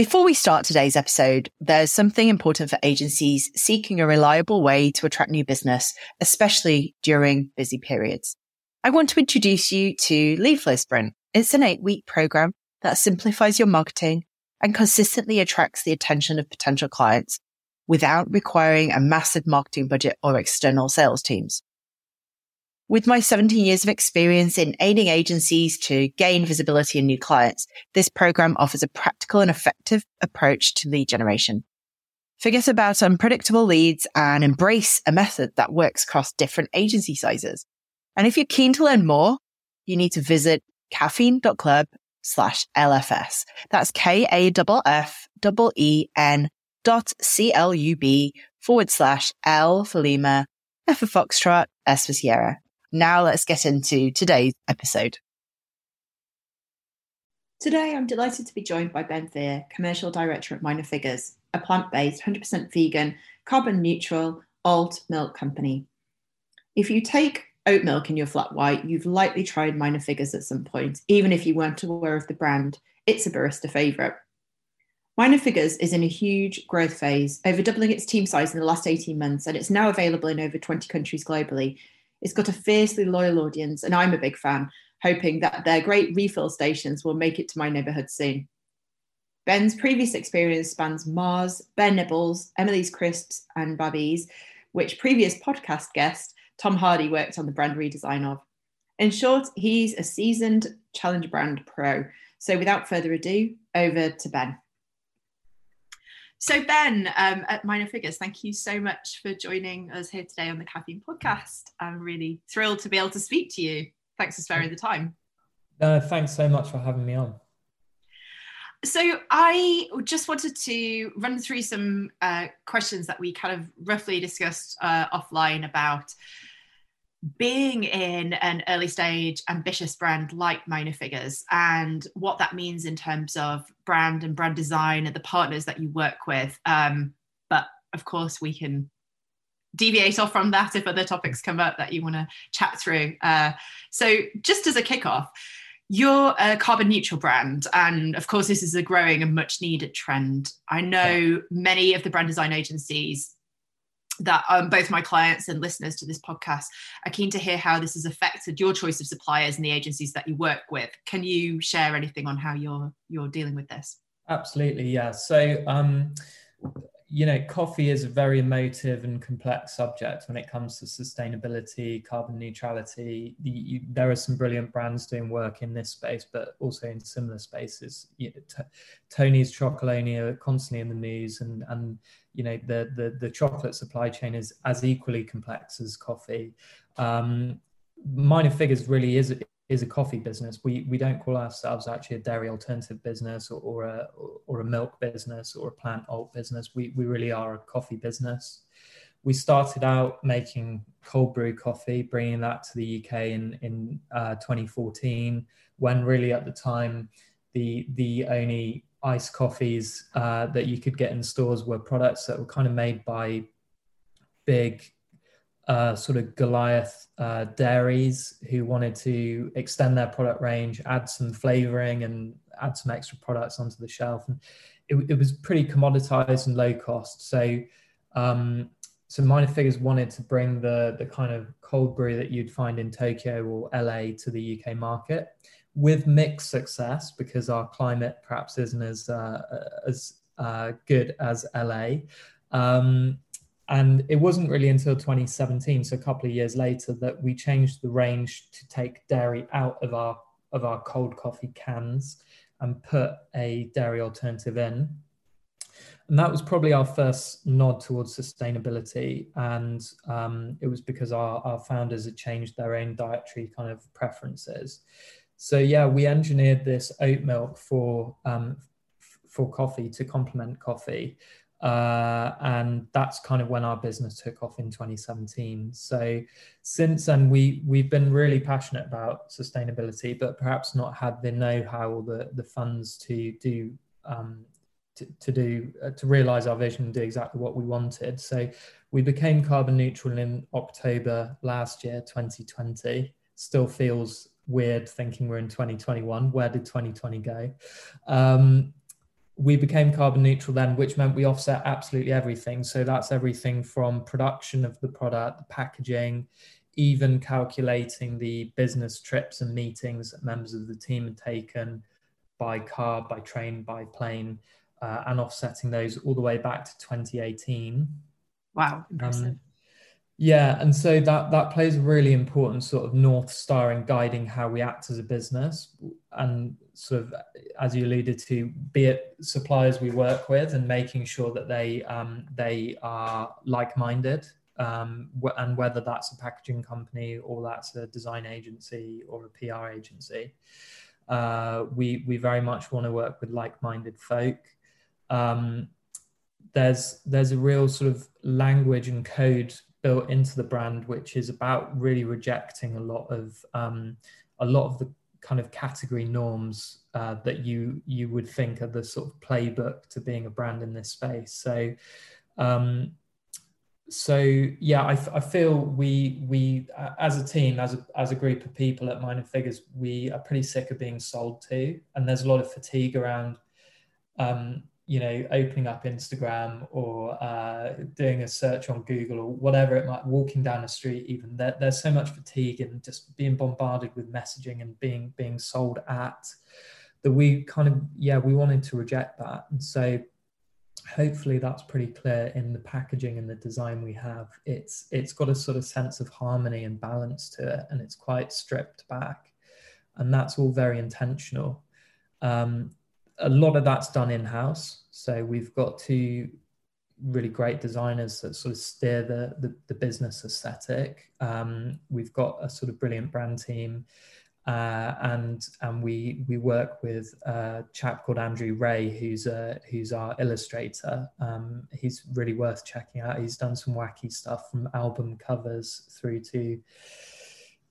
Before we start today's episode, there's something important for agencies seeking a reliable way to attract new business, especially during busy periods. I want to introduce you to Lead Flow Sprint. It's an eight week program that simplifies your marketing and consistently attracts the attention of potential clients without requiring a massive marketing budget or external sales teams. With my 17 years of experience in aiding agencies to gain visibility and new clients, this program offers a practical and effective approach to lead generation. Forget about unpredictable leads and embrace a method that works across different agency sizes. And if you're keen to learn more, you need to visit caffeine.club slash LFS. That's K-A-F-F-E-N dot C-L-U-B forward slash L for Lima, F for Foxtrot, S for Sierra. Now let's get into today's episode. Today, I'm delighted to be joined by Ben Veer, Commercial Director at Minor Figures, a plant based, 100% vegan, carbon neutral alt milk company. If you take oat milk in your flat white, you've likely tried Minor Figures at some point, even if you weren't aware of the brand. It's a barista favourite. Minor Figures is in a huge growth phase, over doubling its team size in the last 18 months, and it's now available in over 20 countries globally, it's got a fiercely loyal audience, and I'm a big fan, hoping that their great refill stations will make it to my neighbourhood soon. Ben's previous experience spans Mars, Bear Nibbles, Emily's Crisps, and Babby's, which previous podcast guest Tom Hardy worked on the brand redesign of. In short, he's a seasoned challenge brand pro. So without further ado, over to Ben. So, Ben um, at Minor Figures, thank you so much for joining us here today on the Caffeine Podcast. I'm really thrilled to be able to speak to you. Thanks for sparing the time. Uh, thanks so much for having me on. So, I just wanted to run through some uh, questions that we kind of roughly discussed uh, offline about being in an early stage ambitious brand like minor figures and what that means in terms of brand and brand design and the partners that you work with um, but of course we can deviate off from that if other topics come up that you want to chat through. Uh, so just as a kickoff you're a carbon neutral brand and of course this is a growing and much needed trend. I know many of the brand design agencies that um, both my clients and listeners to this podcast are keen to hear how this has affected your choice of suppliers and the agencies that you work with. Can you share anything on how you're you're dealing with this? Absolutely, yeah. So um, you know, coffee is a very emotive and complex subject when it comes to sustainability, carbon neutrality. The, you, there are some brilliant brands doing work in this space, but also in similar spaces. You know, t- Tony's Chocolonely constantly in the news, and and you know the, the the chocolate supply chain is as equally complex as coffee. Um, minor figures really is is a coffee business. We we don't call ourselves actually a dairy alternative business or, or a or a milk business or a plant alt business. We we really are a coffee business. We started out making cold brew coffee, bringing that to the UK in in uh, 2014, when really at the time the the only iced coffees uh, that you could get in stores were products that were kind of made by big uh, sort of Goliath uh, dairies who wanted to extend their product range, add some flavoring, and add some extra products onto the shelf. And it, it was pretty commoditized and low cost. So, um, so minor figures wanted to bring the the kind of cold brew that you'd find in Tokyo or LA to the UK market with mixed success because our climate perhaps isn't as uh, as uh, good as LA. Um, and it wasn't really until 2017, so a couple of years later, that we changed the range to take dairy out of our of our cold coffee cans and put a dairy alternative in. And that was probably our first nod towards sustainability. And um, it was because our, our founders had changed their own dietary kind of preferences. So yeah, we engineered this oat milk for um, for coffee to complement coffee. Uh, and that's kind of when our business took off in 2017. So since then, we we've been really passionate about sustainability, but perhaps not had the know-how or the the funds to do um, to, to do uh, to realize our vision and do exactly what we wanted. So we became carbon neutral in October last year, 2020. Still feels weird thinking we're in 2021. Where did 2020 go? Um, we became carbon neutral then, which meant we offset absolutely everything. So that's everything from production of the product, the packaging, even calculating the business trips and meetings that members of the team had taken by car, by train, by plane, uh, and offsetting those all the way back to 2018. Wow, impressive. Um, yeah, and so that that plays a really important sort of north star in guiding how we act as a business, and sort of as you alluded to, be it suppliers we work with and making sure that they um, they are like minded, um, and whether that's a packaging company or that's a design agency or a PR agency, uh, we we very much want to work with like minded folk. Um, there's there's a real sort of language and code built into the brand, which is about really rejecting a lot of um, a lot of the kind of category norms uh, that you you would think are the sort of playbook to being a brand in this space. So. Um, so yeah, I, I feel we we uh, as a team, as a as a group of people at Minor Figures, we are pretty sick of being sold to, and there's a lot of fatigue around um, you know, opening up Instagram or uh, doing a search on Google or whatever it might, walking down the street, even there, there's so much fatigue and just being bombarded with messaging and being being sold at that we kind of yeah we wanted to reject that. And so hopefully that's pretty clear in the packaging and the design we have. It's it's got a sort of sense of harmony and balance to it and it's quite stripped back. And that's all very intentional. Um, a lot of that's done in house. So we've got two really great designers that sort of steer the the, the business aesthetic. Um, we've got a sort of brilliant brand team. Uh, and and we we work with a chap called Andrew Ray, who's a, who's our illustrator. Um, he's really worth checking out. He's done some wacky stuff from album covers through to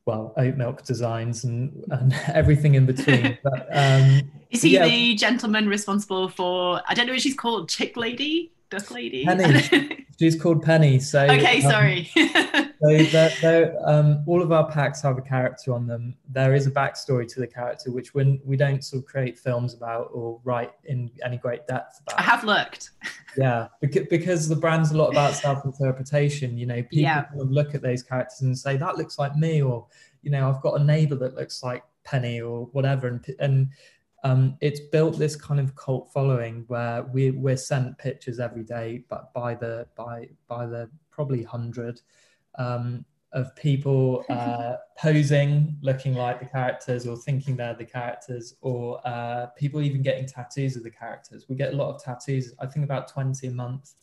well oat milk designs and, and everything in between. But um, is he yeah. the gentleman responsible for? I don't know what she's called. Chick lady, duck lady. Penny. She's called Penny. So okay, um, sorry. so they're, they're, um, all of our packs have a character on them. There is a backstory to the character, which when we don't sort of create films about or write in any great depth about. I have looked. yeah, because, because the brand's a lot about self-interpretation. You know, people yeah. look at those characters and say that looks like me, or you know, I've got a neighbor that looks like Penny, or whatever, and and um, it's built this kind of cult following where we, we're sent pictures every day, but by the by by the probably hundred um, of people uh, posing, looking like the characters, or thinking they're the characters, or uh, people even getting tattoos of the characters. We get a lot of tattoos. I think about twenty a month.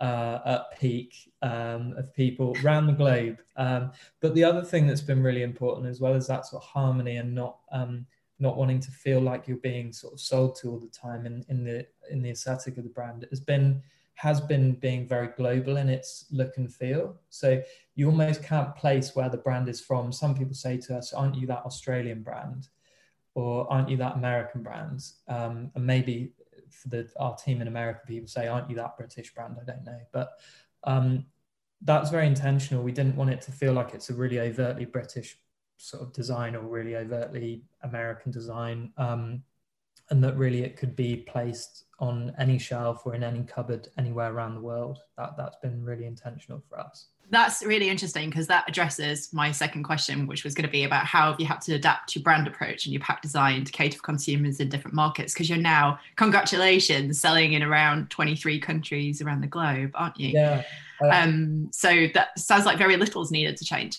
Uh, at peak um, of people around the globe. Um, but the other thing that's been really important, as well as that sort of harmony and not um, not wanting to feel like you're being sort of sold to all the time in, in the in the aesthetic of the brand has been has been being very global in its look and feel. So you almost can't place where the brand is from. Some people say to us, "Aren't you that Australian brand?" or "Aren't you that American brand?" Um, and maybe for the our team in America, people say, "Aren't you that British brand?" I don't know, but um, that's very intentional. We didn't want it to feel like it's a really overtly British sort of design or really overtly American design, um, and that really it could be placed on any shelf or in any cupboard anywhere around the world. That that's been really intentional for us. That's really interesting because that addresses my second question, which was going to be about how have you had to adapt your brand approach and your pack design to cater for consumers in different markets? Because you're now, congratulations, selling in around 23 countries around the globe, aren't you? Yeah. Uh, um, so that sounds like very little is needed to change.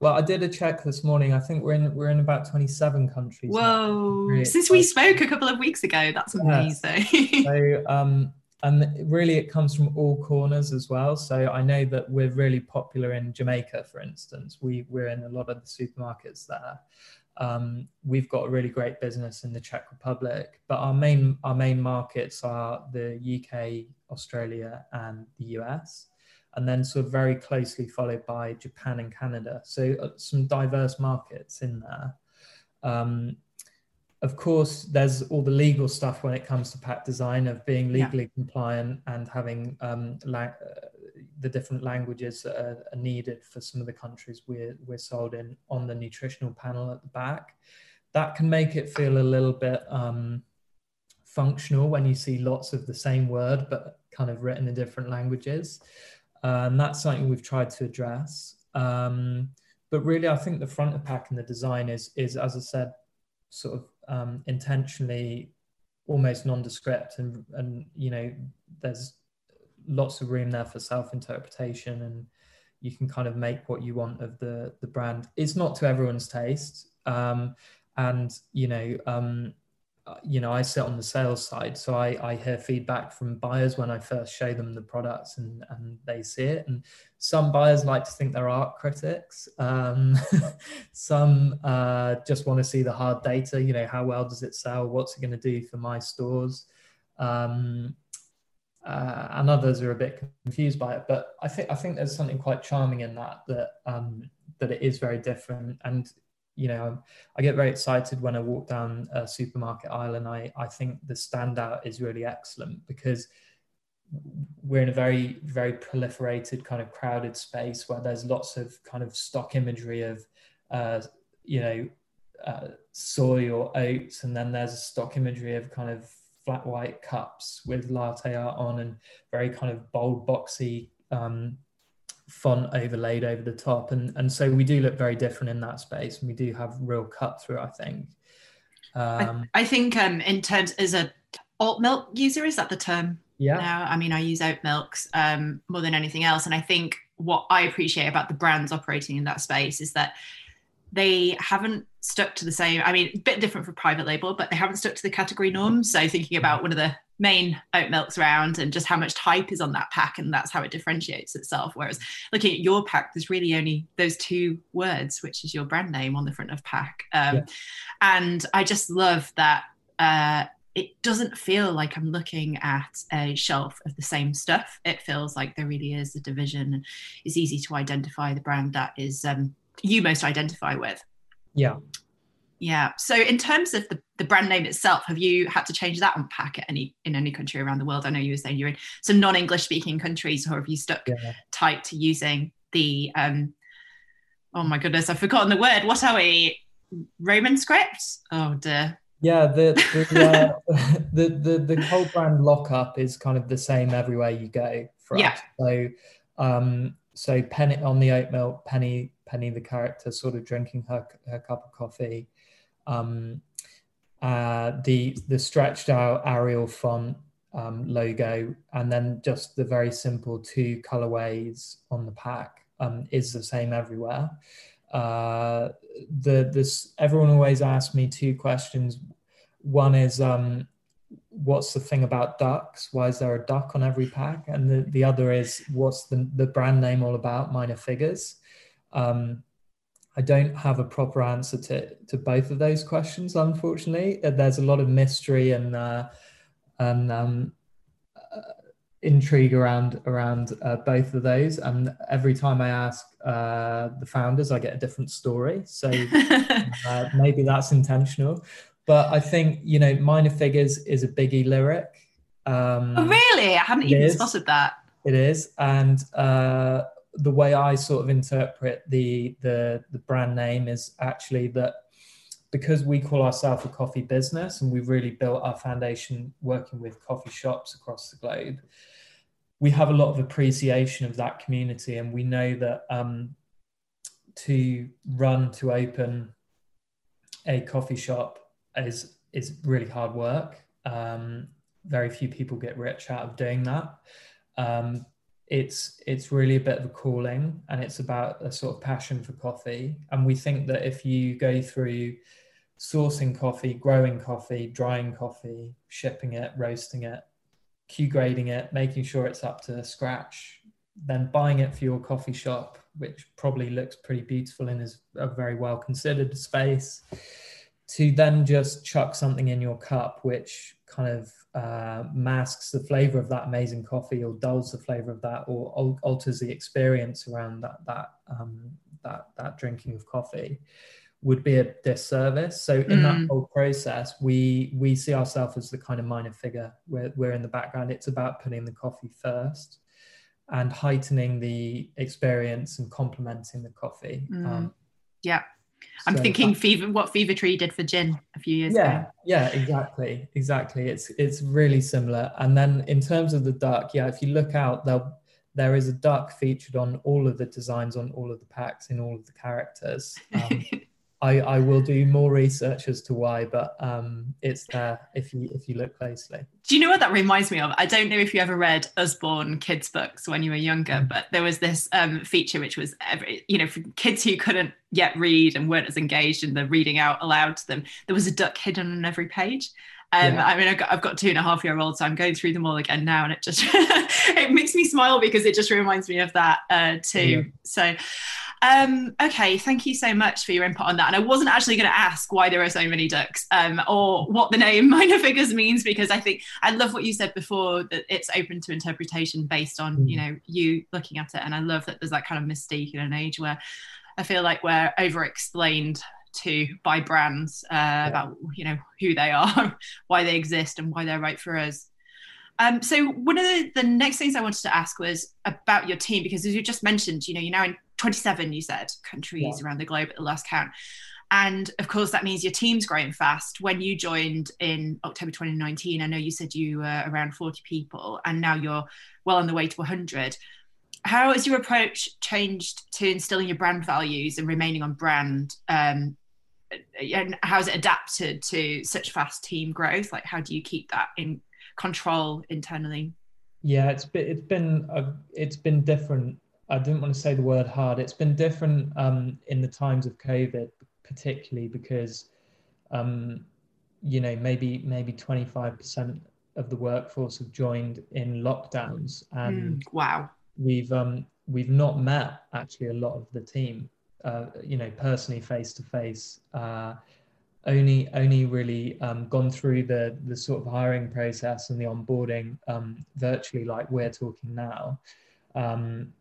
Well, I did a check this morning. I think we're in we're in about 27 countries. Whoa! Since we spoke a couple of weeks ago, that's amazing. Yeah. so, um, and really, it comes from all corners as well. So I know that we're really popular in Jamaica, for instance. We we're in a lot of the supermarkets there. Um, we've got a really great business in the Czech Republic, but our main our main markets are the UK, Australia, and the US and then sort of very closely followed by Japan and Canada. So uh, some diverse markets in there. Um, of course, there's all the legal stuff when it comes to pack design of being legally yeah. compliant and having um, la- uh, the different languages that are, are, needed for some of the countries we're, we're sold in on the nutritional panel at the back. That can make it feel a little bit um, functional when you see lots of the same word but kind of written in different languages. Uh, and that's something we've tried to address. Um, but really, I think the front of pack and the design is, is as I said, sort of um, intentionally almost nondescript, and and you know, there's lots of room there for self interpretation, and you can kind of make what you want of the the brand. It's not to everyone's taste, um, and you know, um, you know, I sit on the sales side, so I, I hear feedback from buyers when I first show them the products and, and they see it. And some buyers like to think they're art critics. Um, some uh, just want to see the hard data. You know, how well does it sell? What's it going to do for my stores? Um, uh, and others are a bit confused by it. But I think I think there's something quite charming in that that um, that it is very different and you know, I get very excited when I walk down a supermarket aisle, and I I think the standout is really excellent because we're in a very very proliferated kind of crowded space where there's lots of kind of stock imagery of uh, you know uh, soy or oats. And then there's stock imagery of kind of flat white cups with latte art on and very kind of bold boxy um, font overlaid over the top. And and so we do look very different in that space and we do have real cut through i think. Um, I, I, think um in terms as a alt milk user is that the term? Yeah. Now i mean i use oat milks um more than anything else. And i think what i appreciate about the brands operating in that space is that they haven't stuck to the same i mean a bit different for private label but they haven't stuck to the category norms. So thinking about one of the main oat milks around and just how much type is on that pack and that's how it differentiates itself. Whereas looking at your pack there's really only those two words which is your brand name on the front of pack. Um, yeah. and i just love that uh, it doesn't feel like i'm looking at a shelf of the same stuff. It feels like there really is a division it's easy to identify the brand that is um, you most identify with yeah yeah. So in terms of the, the brand name itself, have you had to change that on pack at any in any country around the world? I know you were saying you're in some non-English speaking countries, or have you stuck yeah. tight to using the um oh my goodness, I've forgotten the word. What are we? Roman script? Oh dear. Yeah, the the, uh, the the the whole brand lockup is kind of the same everywhere you go for yeah. us. So um so Penny on the oat milk, Penny Penny the character sort of drinking her her cup of coffee um, uh, the the stretched out Arial font um, logo, and then just the very simple two colorways on the pack um, is the same everywhere. Uh, the this everyone always asks me two questions. One is um, what's the thing about ducks? Why is there a duck on every pack? And the, the other is what's the, the brand name all about? Minor figures. Um, I don't have a proper answer to, to both of those questions, unfortunately. Uh, there's a lot of mystery and uh, and um, uh, intrigue around around uh, both of those. And every time I ask uh, the founders, I get a different story. So uh, maybe that's intentional. But I think you know, minor figures is a biggie lyric. Um, oh, really? I haven't even is. spotted that. It is, and the way I sort of interpret the the the brand name is actually that because we call ourselves a coffee business and we've really built our foundation working with coffee shops across the globe, we have a lot of appreciation of that community, and we know that um, to run to open a coffee shop is is really hard work. Um, very few people get rich out of doing that. Um, it's it's really a bit of a calling and it's about a sort of passion for coffee. And we think that if you go through sourcing coffee growing coffee drying coffee shipping it roasting it q grading it making sure it's up to scratch then buying it for your coffee shop which probably looks pretty beautiful and is a very well considered space to then just chuck something in your cup which kind of uh, masks the flavor of that amazing coffee or dulls the flavor of that or al- alters the experience around that that um, that that drinking of coffee would be a disservice. So in mm. that whole process we we see ourselves as the kind of minor figure. We're, we're in the background. It's about putting the coffee first and heightening the experience and complementing the coffee. Mm. um, yeah I'm so thinking Fever, what Fever Tree did for gin a few years yeah, ago. Yeah, exactly, exactly. It's it's really similar. And then in terms of the duck, yeah, if you look out, there there is a duck featured on all of the designs on all of the packs in all of the characters. Um, I, I will do more research as to why, but um, it's there if you if you look closely. Do you know what that reminds me of? I don't know if you ever read Usborne kids books when you were younger, mm. but there was this um, feature which was every, you know for kids who couldn't yet read and weren't as engaged in the reading out aloud to them. There was a duck hidden on every page. Um, yeah. I mean, I've got, I've got, two and a half year old, so I'm going through them all again now, and it just it makes me smile because it just reminds me of that uh, too. Yeah. So. Um, okay, thank you so much for your input on that. And I wasn't actually going to ask why there are so many ducks um, or what the name minor figures means because I think I love what you said before that it's open to interpretation based on mm. you know you looking at it. And I love that there's that kind of mystique in an age where I feel like we're over explained to by brands uh, yeah. about you know who they are, why they exist, and why they're right for us. Um, so one of the, the, next things I wanted to ask was about your team because as you just mentioned, you know, you're now in 27, you said, countries yeah. around the globe at the last count. And of course, that means your team's growing fast. When you joined in October 2019, I know you said you were around 40 people, and now you're well on the way to 100. How has your approach changed to instilling your brand values and remaining on brand? Um, and how has it adapted to such fast team growth? Like, how do you keep that in control internally? Yeah, it's been it's been a, it's been different. I didn't want to say the word hard. It's been different um, in the times of COVID, particularly because um, you know maybe maybe twenty five percent of the workforce have joined in lockdowns, and mm, wow, we've um, we've not met actually a lot of the team, uh, you know, personally face to face only only really um, gone through the the sort of hiring process and the onboarding um, virtually like we're talking now um,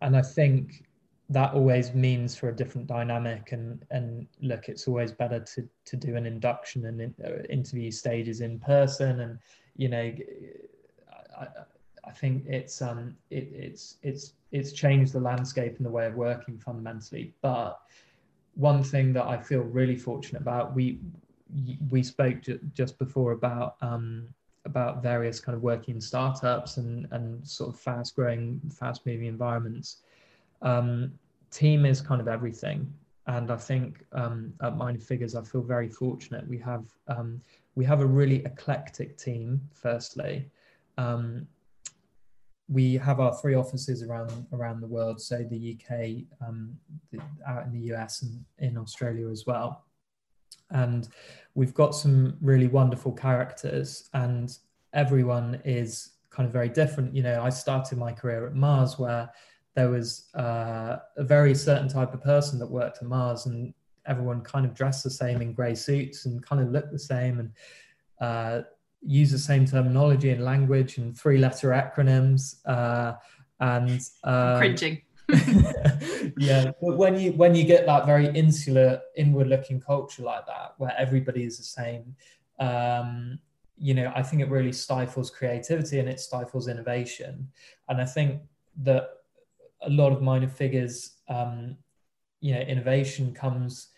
and i think that always means for a different dynamic and and look it's always better to to do an induction and in, uh, interview stages in person. And you know I, I think it's um it, it's it's it's changed the landscape and the way of working fundamentally. But one thing that I feel really fortunate about, we we spoke just before about um, about various kind of working startups and and sort of fast growing, fast moving environments. Um, team is kind of everything, and I think um, at Minor Figures, I feel very fortunate. We have um, we have a really eclectic team. Firstly, um, we have our three offices around around the world, so the UK, um, the, out in the US, and in Australia as well. And we've got some really wonderful characters, and everyone is kind of very different. You know, I started my career at Mars, where there was uh, a very certain type of person that worked at Mars, and everyone kind of dressed the same in grey suits and kind of looked the same, and uh, use the same terminology and language and three letter acronyms uh, and um, cringing yeah but when you when you get that very insular inward looking culture like that where everybody is the same um, you know i think it really stifles creativity and it stifles innovation. And i think that a lot of minor figures um, you know innovation comes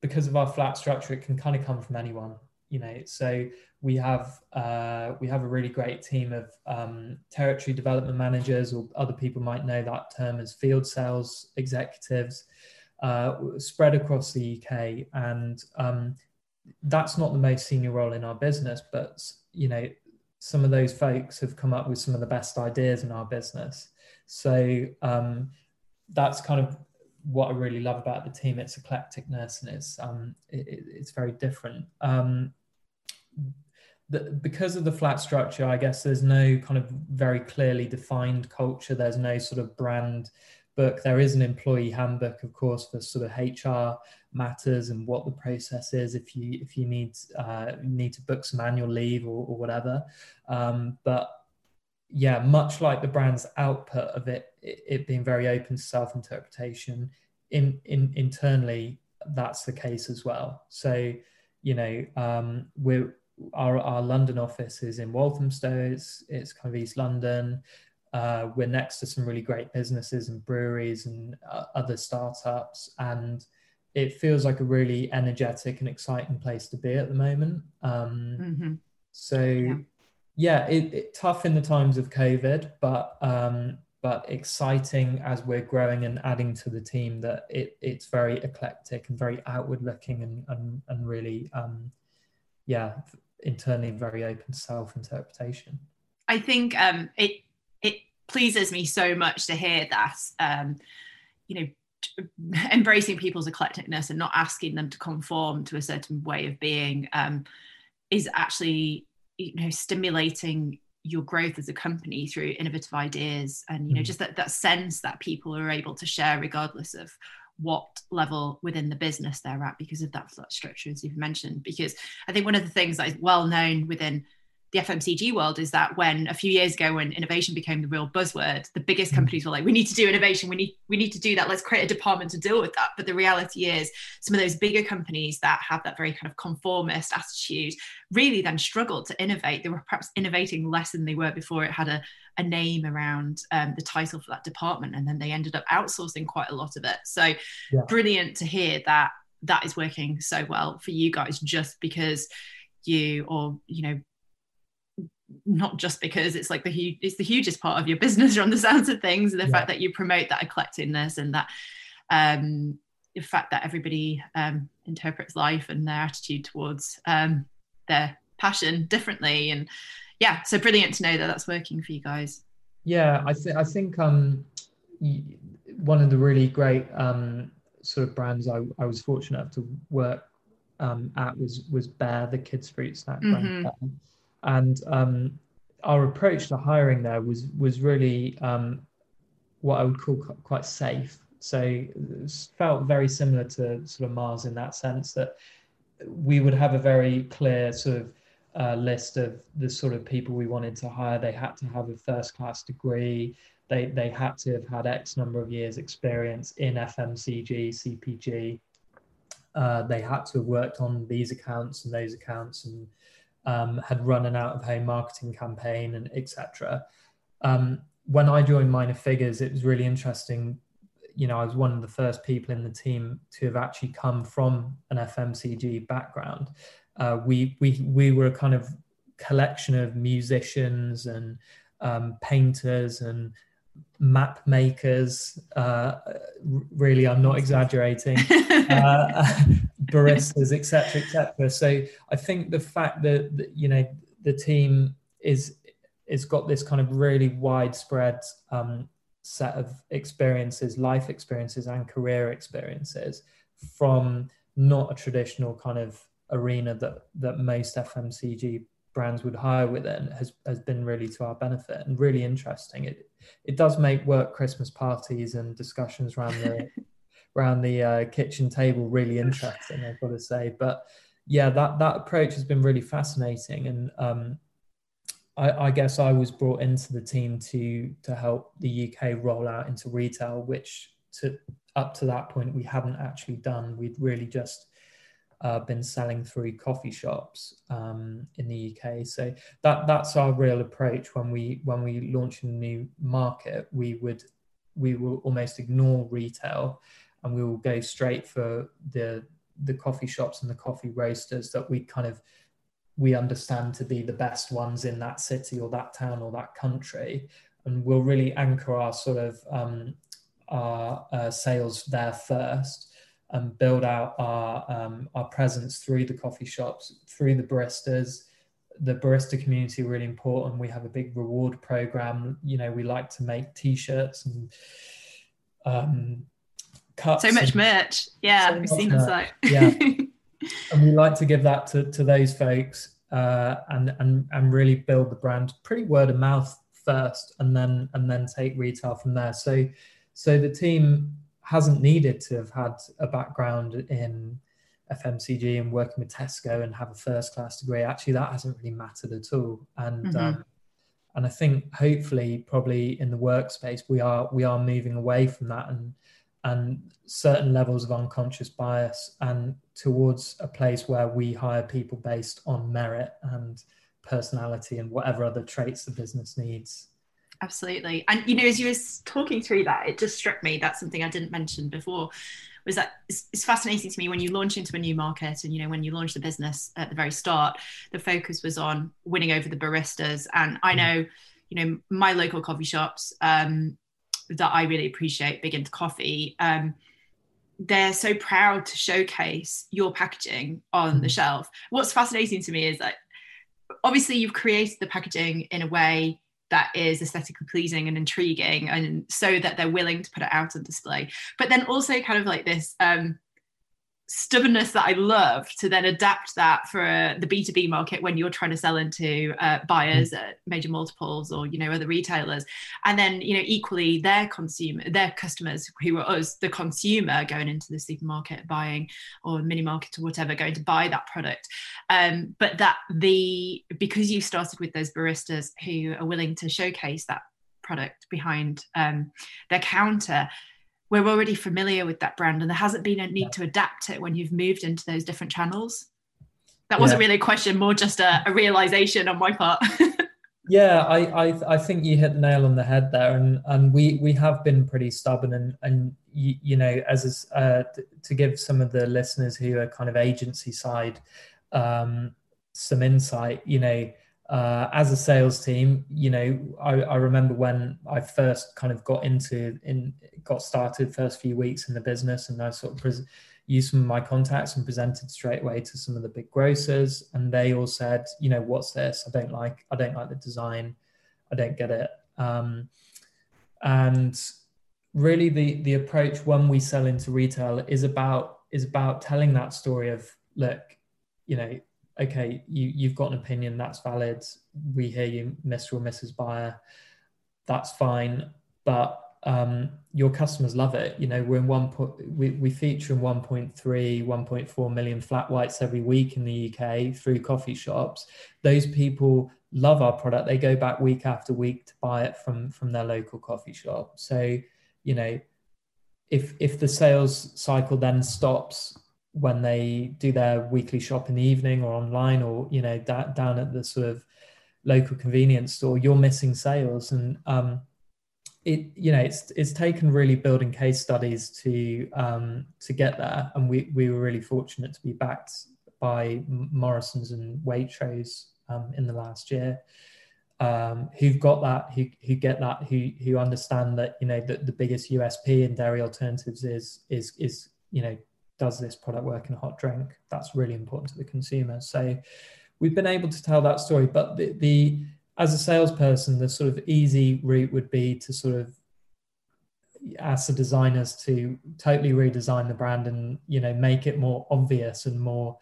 because of our flat structure. It can kind of come from anyone you know so we have uh, we have a really great team of um, territory development managers, or other people might know that term as field sales executives, uh, spread across the UK, and um, that's not the most senior role in our business, but you know some of those folks have come up with some of the best ideas in our business. So um, that's kind of what I really love about the team. It's eclecticness and it's um, it, it's very different. Um, the, because of the flat structure, I guess there's no kind of very clearly defined culture. There's no sort of brand book. There is an employee handbook, of course, for sort of HR matters and what the process is if you if you need uh, need to book some annual leave or, or whatever. Um, but yeah, much like the brand's output of it, it, it being very open to self interpretation, in, in internally that's the case as well. So you know um, we're our, our London office is in Walthamstow. It's, it's kind of East London. Uh, we're next to some really great businesses and breweries and uh, other startups. And it feels like a really energetic and exciting place to be at the moment. Um, mm-hmm. So, yeah, yeah it, it, tough in the times of COVID, but um, but exciting as we're growing and adding to the team. That it it's very eclectic and very outward looking and and, and really um, yeah internally very open to self interpretation. I think um, it it pleases me so much to hear that um, you know embracing people's eclecticness and not asking them to conform to a certain way of being um, is actually you know stimulating your growth as a company through innovative ideas and you know mm. just that, that sense that people are able to share regardless of what level within the business they're at because of that structure as you've mentioned. Because i think one of the things that is well known within the FMCG world is that when a few years ago when innovation became the real buzzword, the biggest mm. companies were like, we need to do innovation, we need we need to do that, let's create a department to deal with that. But the reality is some of those bigger companies that have that very kind of conformist attitude really then struggled to innovate. They were perhaps innovating less than they were before it had a, a name around um, the title for that department. And then they ended up outsourcing quite a lot of it. So yeah. brilliant to hear that that is working so well for you guys just because you or you know not just because it's like the huge it's the hugest part of your business from the sounds of things the yeah. fact that you promote that eclecticness and that um the fact that everybody um interprets life and their attitude towards um their passion differently and yeah so brilliant to know that that's working for you guys yeah i think i think um one of the really great um sort of brands i, I was fortunate enough to work um, at was was Bear, the kids fruit snack mm-hmm. brand and um, our approach to hiring there was was really um, what I would call quite safe. So it felt very similar to sort of Mars in that sense that we would have a very clear sort of uh, list of the sort of people we wanted to hire. They had to have a first class degree. They, they had to have had X number of years experience in FMCG, CPG. Uh, they had to have worked on these accounts and those accounts and um, had run an out of home marketing campaign and etc. Um, when I joined Minor Figures, it was really interesting. You know, I was one of the first people in the team to have actually come from an FMCG background. Uh, we we we were a kind of collection of musicians and um, painters and map makers. Uh, really, I'm not exaggerating. uh, baristas, etc., etc. So I think the fact that, that, you know the team is is got this kind of really widespread um, set of experiences, life experiences, and career experiences from not a traditional kind of arena that that most FMCG brands would hire within has has been really to our benefit and really interesting. It it does make work Christmas parties and discussions around the around the uh, kitchen table really interesting. I've got to say, but yeah, that that approach has been really fascinating, and um, I, I, guess I was brought into the team to to help the UK roll out into retail, which to up to that point we hadn't actually done. We'd really just uh, been selling through coffee shops um, in the UK. So that that's our real approach when we when we launch a new market. We would we will almost ignore retail, and we will go straight for the the coffee shops and the coffee roasters that we kind of we understand to be the best ones in that city or that town or that country, and we'll really anchor our sort of um, our uh, sales there first and build out our um, our presence through the coffee shops, through the baristas. The barista community really important. We have a big reward program. You know, we like to make T-shirts and um, cups. So much merch. Yeah, so we've seen the site. yeah, and we like to give that to, to those folks uh, and and and really build the brand pretty word of mouth first, and then and then take retail from there. So so the team hasn't needed to have had a background in FMCG and working with Tesco and have a first class degree. Actually, that hasn't really mattered at all. And mm-hmm. um, and I think hopefully, probably in the workspace, we are we are moving away from that and and certain levels of unconscious bias and towards a place where we hire people based on merit and personality and whatever other traits the business needs. Absolutely. And you know as you were talking through that it just struck me that's something i didn't mention before was that it's, it's, fascinating to me when you launch into a new market and you know when you launch the business at the very start the focus was on winning over the baristas. And i mm. know you know my local coffee shops um, that i really appreciate big into coffee um, they're so proud to showcase your packaging on the mm. shelf what's fascinating to me is that obviously you've created the packaging in a way that is aesthetically pleasing and intriguing and so that they're willing to put it out on display but then also kind of like this um, stubbornness that I love to then adapt that for uh, the B2B market when you're trying to sell into uh, buyers mm. at major multiples or you know other retailers and then you know equally their consumer their customers who are us the consumer going into the supermarket buying or mini market or whatever going to buy that product um, but that the because you started with those baristas who are willing to showcase that product behind um, their counter we're already familiar with that brand and there hasn't been a need to adapt it when you've moved into those different channels. That wasn't yeah. really a question more just a, a realization on my part. Yeah I, I i think you hit the nail on the head there and and we we have been pretty stubborn and and you, you know as uh, to give some of the listeners who are kind of agency side um, some insight you know uh, as a sales team, you know, I, I, remember when I first kind of got into in got started first few weeks in the business, and I sort of pres- used some of my contacts and presented straight away to some of the big grocers, and they all said, you know, what's this? I don't like. I don't like the design. I don't get it. Um, and really, the the approach when we sell into retail is about is about telling that story of look, you know okay, you, you've got an opinion, that's valid. We hear you, Mr. or Mrs. Buyer, that's fine. But um, your customers love it. You know, we're in one point, we, we feature in 1.3, 1.4 million flat whites every week in the UK through coffee shops. Those people love our product. They go back week after week to buy it from, from their local coffee shop. So, you know, if if the sales cycle then stops when they do their weekly shop in the evening or online or you know down at the sort of local convenience store you're missing sales. And um, it you know it's it's taken really building case studies to um, to get there. And we we were really fortunate to be backed by Morrison's and Waitrose um, in the last year um, who've got that who who get that who who understand that you know that the biggest USP in dairy alternatives is is is you know does this product work in a hot drink? That's really important to the consumer. So we've been able to tell that story. But the, the as a salesperson, the sort of easy route would be to sort of ask the designers to totally redesign the brand and you know make it more obvious and more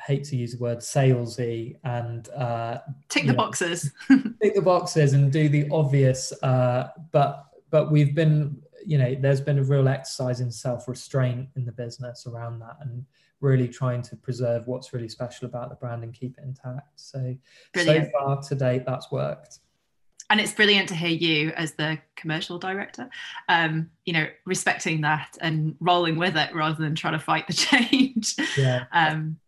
hate to use the word salesy and uh, tick the know, boxes tick the boxes and do the obvious uh, but but we've been you know there's been a real exercise in self-restraint in the business around that and really trying to preserve what's really special about the brand and keep it intact. So brilliant. so far to date that's worked. And it's brilliant to hear you as the commercial director um, you know respecting that and rolling with it rather than trying to fight the change. Yeah. Um,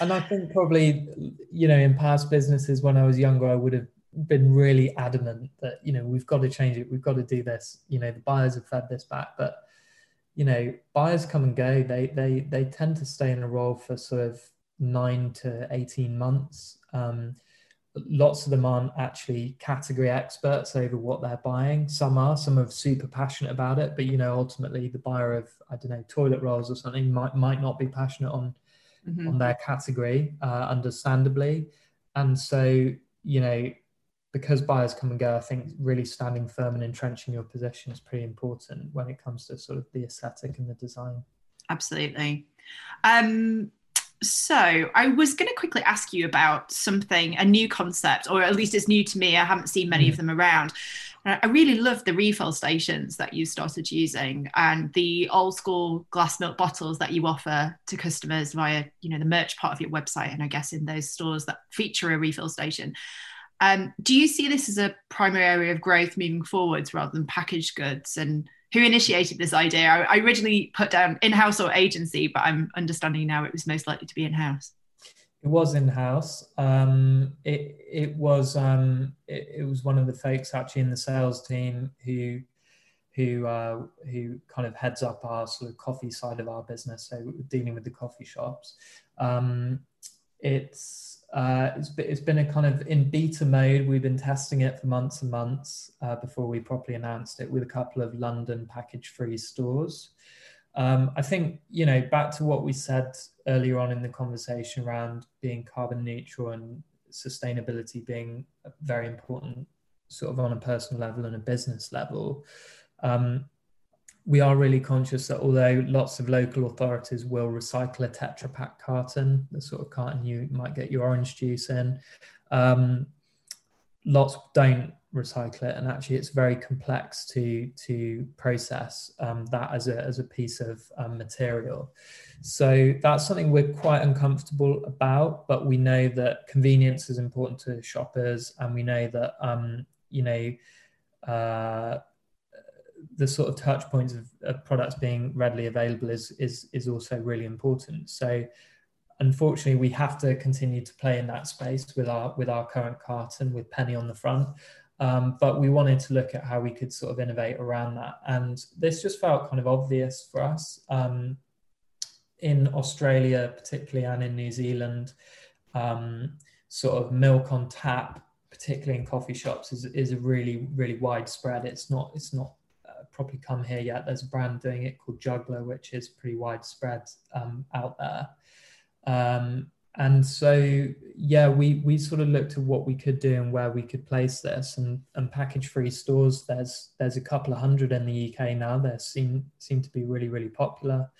and i think probably you know in past businesses when i was younger i would have been really adamant that you know we've got to change it we've got to do this. You know the buyers have fed this back but you know buyers come and go. They they they tend to stay in a role for sort of 9 to 18 months. Um, lots of them aren't actually category experts over what they're buying. Some are some are super passionate about it but you know ultimately the buyer of i don't know toilet rolls or something might might not be passionate on mm-hmm. on their category uh, understandably. And so you know because buyers come and go, I think really standing firm and entrenching your position is pretty important when it comes to sort of the aesthetic and the design. Absolutely. Um, so I was going to quickly ask you about something, a new concept, or at least it's new to me. I haven't seen many mm. of them around. I really love the refill stations that you started using and the old school glass milk bottles that you offer to customers via, you know, the merch part of your website and I guess in those stores that feature a refill station. Um, do you see this as a primary area of growth moving forwards rather than packaged goods? And who initiated this idea? I, I originally put down in-house or agency, but I'm understanding now it was most likely to be in-house. It was in-house. Um, it it was um, it, it, was one of the folks actually in the sales team who who uh, who kind of heads up our sort of coffee side of our business, so dealing with the coffee shops. Um, it's uh, it's, it's been a kind of in beta mode. We've been testing it for months and months uh, before we properly announced it with a couple of London package free stores. Um, I think you know back to what we said earlier on in the conversation around being carbon neutral and sustainability being very important, sort of on a personal level and a business level. Um, we are really conscious that although lots of local authorities will recycle a Tetra Pak carton, the sort of carton you might get your orange juice in, um, lots don't recycle it, and actually it's very complex to to process um, that as a as a piece of um, material. So that's something we're quite uncomfortable about, but we know that convenience is important to shoppers, and we know that um, you know. Uh, the sort of touch points of, of, products being readily available is is is also really important. So unfortunately we have to continue to play in that space with our with our current carton with penny on the front. Um, but we wanted to look at how we could sort of innovate around that. And this just felt kind of obvious for us. Um, in Australia, particularly, and in New Zealand, um, sort of milk on tap, particularly in coffee shops, is, is a really, really widespread. It's not, it's not probably come here yet. There's a brand doing it called Juggler, which is pretty widespread um, out there. Um, and so, yeah, we we sort of looked at what we could do and where we could place this. And and package free stores, there's there's a couple of hundred in the UK now. They seem seem to be really really popular.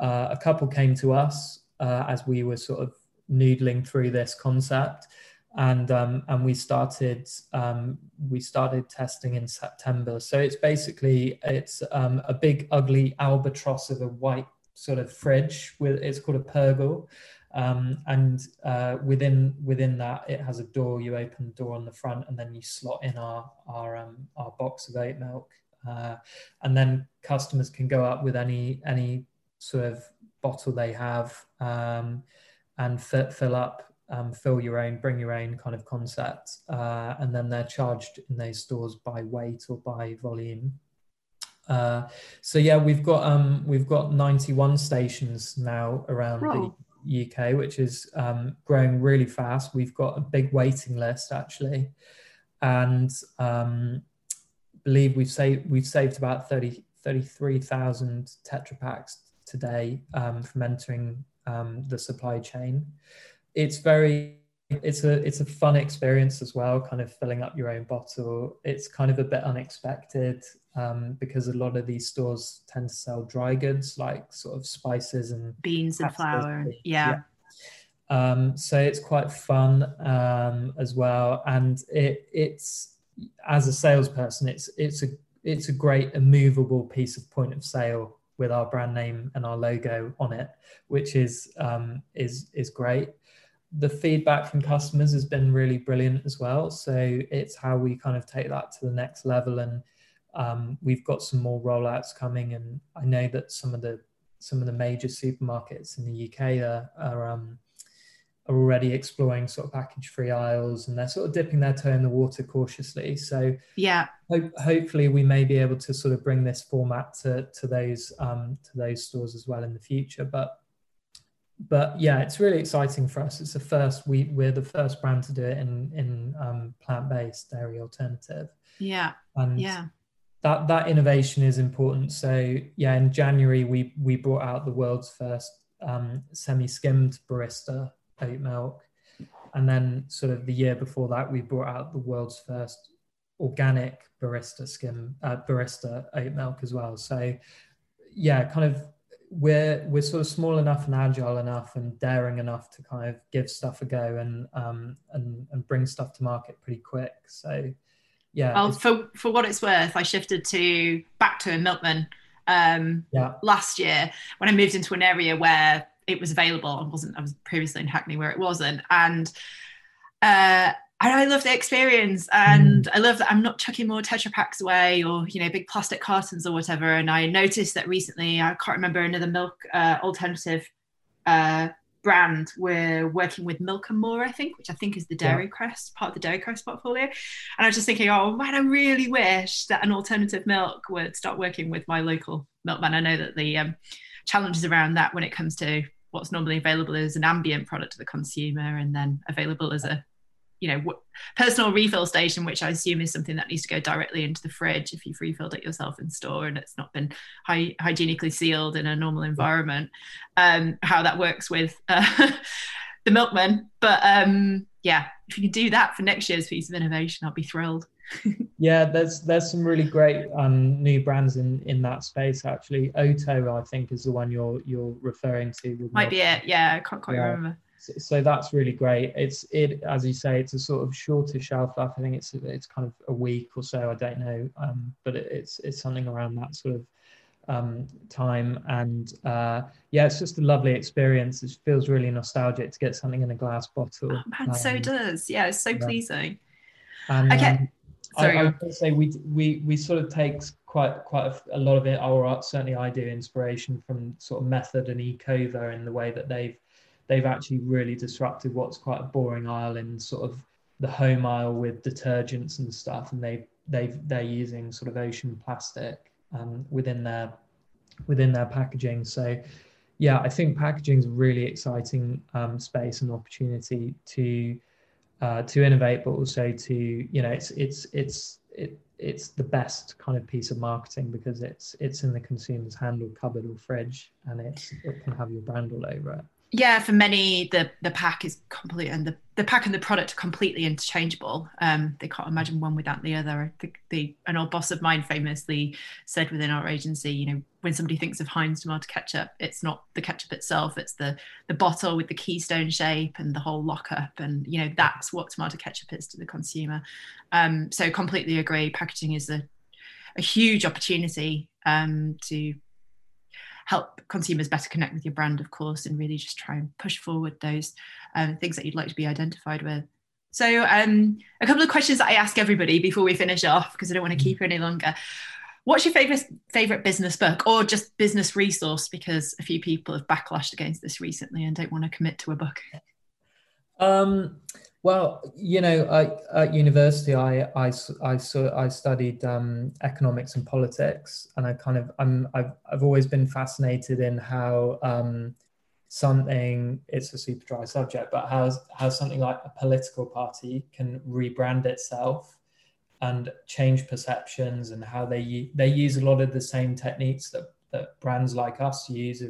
Uh, a couple came to us uh, as we were sort of noodling through this concept and um, and we started um, we started testing in September. So it's basically it's um, a big ugly albatross of a white sort of fridge with it's called a pergola. Um, and uh, within within that it has a door. You open the door on the front, and then you slot in our our um, our box of oat milk, uh, and then customers can go up with any any sort of bottle they have um, and fill up um, fill your own, bring your own kind of concept, uh, and then they're charged in those stores by weight or by volume. Uh, so yeah, we've got um, we've got 91 stations now around the UK, which is um, growing really fast. We've got a big waiting list actually, and um, believe we've saved we've saved about 30 33,000 Tetra Paks today um, from entering um, the supply chain it's very it's a it's a fun experience as well kind of filling up your own bottle. It's kind of a bit unexpected um, because a lot of these stores tend to sell dry goods like sort of spices and beans and flour yeah, yeah. Um, so it's quite fun um, as well. And it it's as a salesperson it's it's a it's a great immovable piece of point of sale with our brand name and our logo on it which is um, is is great the feedback from customers has been really brilliant as well. So it's how we kind of take that to the next level, and um, we've got some more rollouts coming. And I know that some of the some of the major supermarkets in the UK are, are, um, are already exploring sort of package free aisles, and they're sort of dipping their toe in the water cautiously. So yeah, ho- hopefully we may be able to sort of bring this format to to those um, to those stores as well in the future, but but yeah, it's really exciting for us. It's the first we we're the first brand to do it in in um, plant based dairy alternative. Yeah, and yeah, that that innovation is important. So yeah, in January we we brought out the world's first um, semi skimmed barista oat milk, and then sort of the year before that we brought out the world's first organic barista skim uh, barista oat milk as well. So yeah, kind of we're we're sort of small enough and agile enough and daring enough to kind of give stuff a go and um and and bring stuff to market pretty quick. So yeah. Well, for for what it's worth, I shifted to back to a milkman um yeah. last year when I moved into an area where it was available. I wasn't I was previously in Hackney where it wasn't and uh I love the experience and mm. I love that I'm not chucking more Tetra Paks away or, you know, big plastic cartons or whatever. And I noticed that recently, I can't remember another milk uh, alternative uh, brand, we're working with Milk and More, I think, which I think is the Dairy yeah. Crest part of the Dairy Crest portfolio. And I was just thinking, oh man, I really wish that an alternative milk would start working with my local milkman. I know that the um, challenges around that when it comes to what's normally available as an ambient product to the consumer and then available as a you know personal refill station which i assume is something that needs to go directly into the fridge if you've refilled it yourself in store and it's not been hy- hygienically sealed in a normal environment um, how that works with uh, the milkman. But um, yeah if you can do that for next year's piece of innovation i'll be thrilled. Yeah there's there's some really great um, new brands in in that space actually. Oato i think is the one you're you're referring to might be it. Yeah i can't quite yeah. remember so that's really great. It's it as you say, it's a sort of shorter shelf life. I think it's it's kind of a week or so. I don't know, um, but it, it's it's something around that sort of um, time. And uh, yeah, it's just a lovely experience. It feels really nostalgic to get something in a glass bottle. Oh, man, um, so does. Yeah, it's so yeah. pleasing. And, okay. Um, Sorry. I, I would say we we we sort of take quite quite a, a lot of it, or certainly I do, inspiration from sort of Method and Ecover in the way that they've they've actually really disrupted what's quite a boring aisle in sort of the home aisle with detergents and stuff, and they they they're using sort of ocean plastic um, within their within their packaging. So yeah, I think packaging is a really exciting um, space and opportunity to uh, to innovate, but also to you know it's it's it's it, it's the best kind of piece of marketing because it's it's in the consumer's hand or cupboard or fridge, and it's it can have your brand all over it yeah for many the the pack is complete and the, the pack and the product are completely interchangeable. Um, they can't imagine one without the other. The, the an old boss of mine famously said within our agency you know when somebody thinks of heinz tomato ketchup it's not the ketchup itself it's the the bottle with the keystone shape and the whole lockup and you know that's what tomato ketchup is to the consumer. Um, so completely agree packaging is a a huge opportunity um, to help consumers better connect with your brand, of course, and really just try and push forward those um, things that you'd like to be identified with. So, um, a couple of questions that I ask everybody before we finish off, because I don't want to keep you any longer. What's your favorite favorite business book, or just business resource? Because a few people have backlashed against this recently and don't want to commit to a book. Um, well, you know, I, at university, I I, I, saw, I studied um, economics and politics, and I kind of I'm I've I've always been fascinated in how um, something it's a super dry subject, but how how something like a political party can rebrand itself and change perceptions, and how they they use a lot of the same techniques that that brands like us use.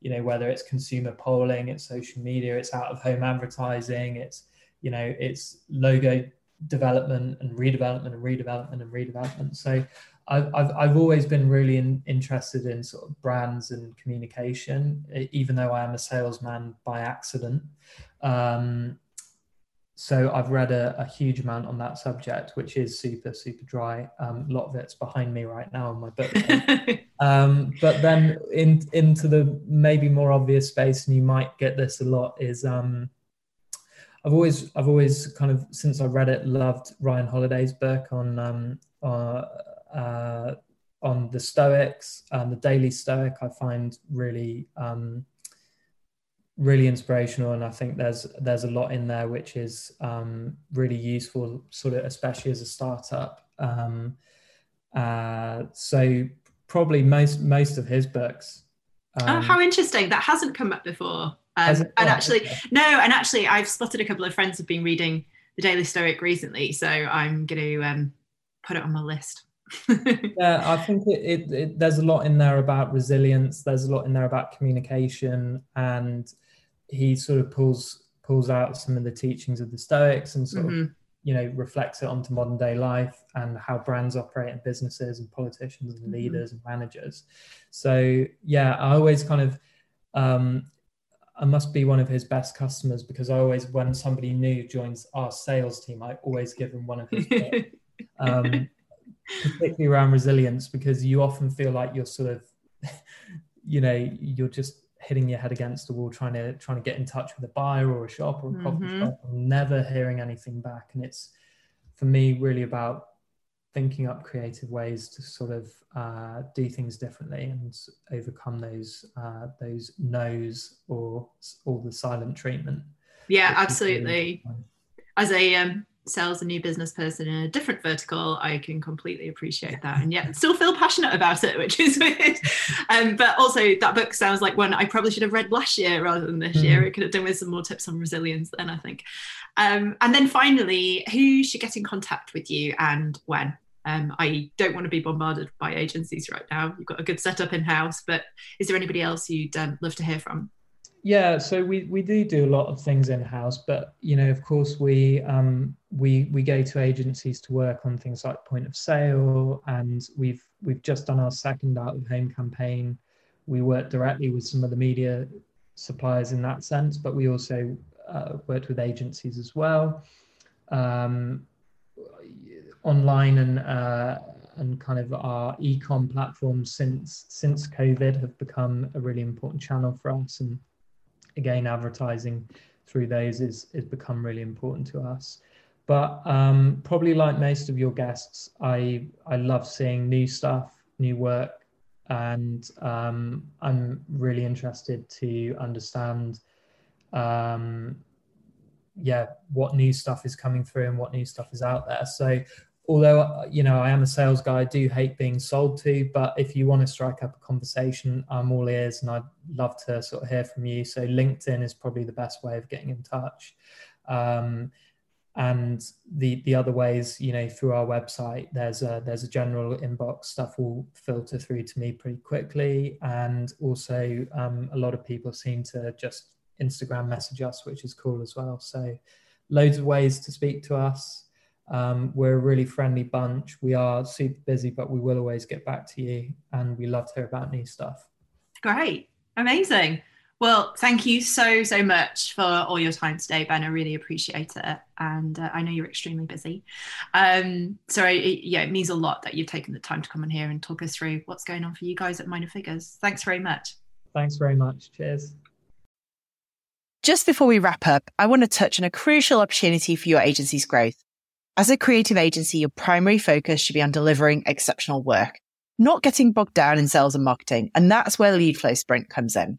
You know, whether it's consumer polling, it's social media, it's out of home advertising, it's you know it's logo development and redevelopment and redevelopment and redevelopment so I've, I've, I've always been really in, interested in sort of brands and communication, even though I am a salesman by accident. Um, so I've read a, a, huge amount on that subject, which is super, super dry. Um, a lot of it's behind me right now in my book. um, but then in, into the maybe more obvious space, and you might get this a lot, is um, I've always I've always kind of since I read it loved Ryan Holiday's book on um, uh, uh, on the Stoics and the Daily Stoic. I find really um, really inspirational, and I think there's there's a lot in there which is um, really useful, sort of especially as a startup. Um, uh, so probably most most of his books. oh, how interesting! That hasn't come up before. Um, and actually, no, and actually, I've spotted a couple of friends have been reading the Daily Stoic recently, so I'm going to um, put it on my list. yeah, I think it, it, it, there's a lot in there about resilience. There's a lot in there about communication, and he sort of pulls pulls out some of the teachings of the Stoics and sort mm-hmm. of you know reflects it onto modern day life and how brands operate in businesses and politicians and mm-hmm. leaders and managers. So yeah, I always kind of um, I must be one of his best customers because I always, when somebody new joins our sales team, I always give them one of his, um, particularly around resilience, because you often feel like you're sort of, you know, you're just hitting your head against the wall trying to trying to get in touch with a buyer or a shop or a coffee mm-hmm. shop, never hearing anything back. And it's for me really about thinking up creative ways to sort of uh, do things differently and overcome those uh, those no's or all the silent treatment. Yeah, absolutely. As a um, sales a new business person in a different vertical, I can completely appreciate that, and yet still feel passionate about it, which is weird. Um, but also, that book sounds like one I probably should have read last year rather than this mm. year. It could have done with some more tips on resilience. Then I think. Um, and then finally, who should get in contact with you and when? Um, I don't want to be bombarded by agencies right now. You've got a good setup in house, but is there anybody else you'd um, love to hear from? Yeah, so we, we do do a lot of things in house, but you know, of course, we um, we we go to agencies to work on things like point of sale, and we've we've just done our second out of home campaign. We work directly with some of the media suppliers in that sense, but we also uh, worked with agencies as well. Um, online and uh, and kind of our e-com platforms since since COVID have become a really important channel for us. And again, advertising through those is is become really important to us. But um, probably like most of your guests, I I love seeing new stuff, new work, and um, I'm really interested to understand um, yeah what new stuff is coming through and what new stuff is out there so although uh, you know I am a sales guy, I do hate being sold to. But if you want to strike up a conversation, I'm all ears, and I'd love to sort of hear from you. So LinkedIn is probably the best way of getting in touch. Um, and the the other ways, you know, through our website, there's a there's a general inbox. Stuff will filter through to me pretty quickly, and also um, a lot of people seem to just Instagram message us, which is cool as well. So loads of ways to speak to us. Um, we're a really friendly bunch. We are super busy, but we will always get back to you and we love to hear about new stuff. Great. Amazing. Well, thank you so, so much for all your time today, Ben. I really appreciate it. And uh, I know you're extremely busy. Um, so, it, yeah, it means a lot that you've taken the time to come in here and talk us through what's going on for you guys at Minor Figures. Thanks very much. Thanks very much. Cheers. Just before we wrap up, I want to touch on a crucial opportunity for your agency's growth. As a creative agency, your primary focus should be on delivering exceptional work, not getting bogged down in sales and marketing. And that's where Lead Flow Sprint comes in.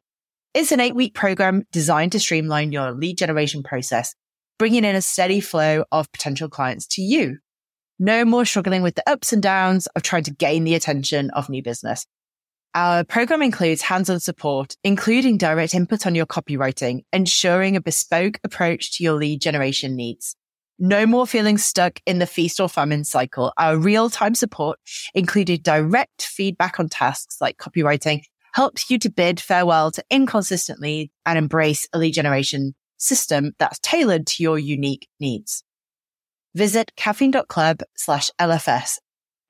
It's an eight week program designed to streamline your lead generation process, bringing in a steady flow of potential clients to you. No more struggling with the ups and downs of trying to gain the attention of new business. Our program includes hands-on support, including direct input on your copywriting, ensuring a bespoke approach to your lead generation needs. No more feeling stuck in the feast or famine cycle. Our real time support included direct feedback on tasks like copywriting helps you to bid farewell to inconsistent leads and embrace a lead generation system that's tailored to your unique needs. Visit caffeine.club slash LFS.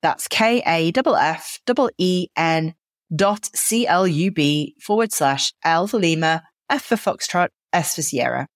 That's K A F F E N dot C L U B forward slash L for Lima, F for Foxtrot, S for Sierra.